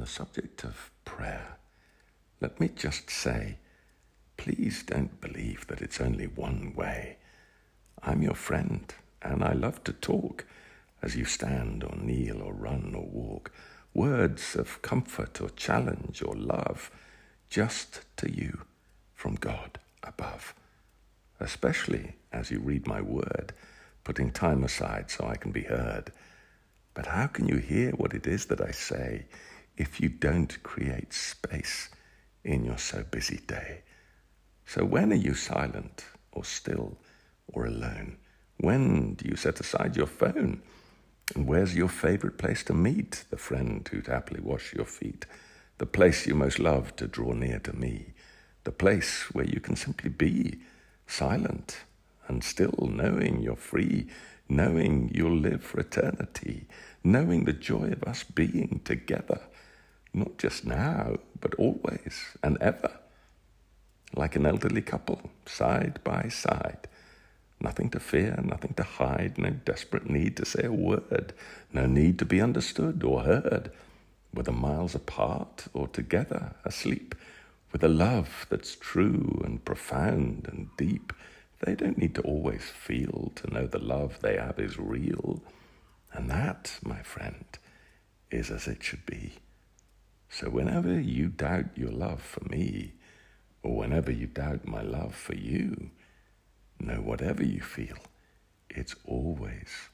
the subject of prayer, let me just say, please don't believe that it's only one way. I'm your friend, and I love to talk as you stand or kneel or run or walk. Words of comfort or challenge or love just to you from God above. Especially as you read my word, putting time aside so I can be heard. But how can you hear what it is that I say if you don't create space in your so busy day? So when are you silent or still or alone? When do you set aside your phone? And where's your favorite place to meet the friend who'd happily wash your feet? The place you most love to draw near to me? The place where you can simply be silent and still knowing you're free, knowing you'll live for eternity, knowing the joy of us being together, not just now, but always and ever. Like an elderly couple, side by side. Nothing to fear, nothing to hide, no desperate need to say a word, no need to be understood or heard, whether miles apart or together, asleep, with a love that's true and profound and deep. They don't need to always feel to know the love they have is real. And that, my friend, is as it should be. So whenever you doubt your love for me, or whenever you doubt my love for you, know whatever you feel, it's always.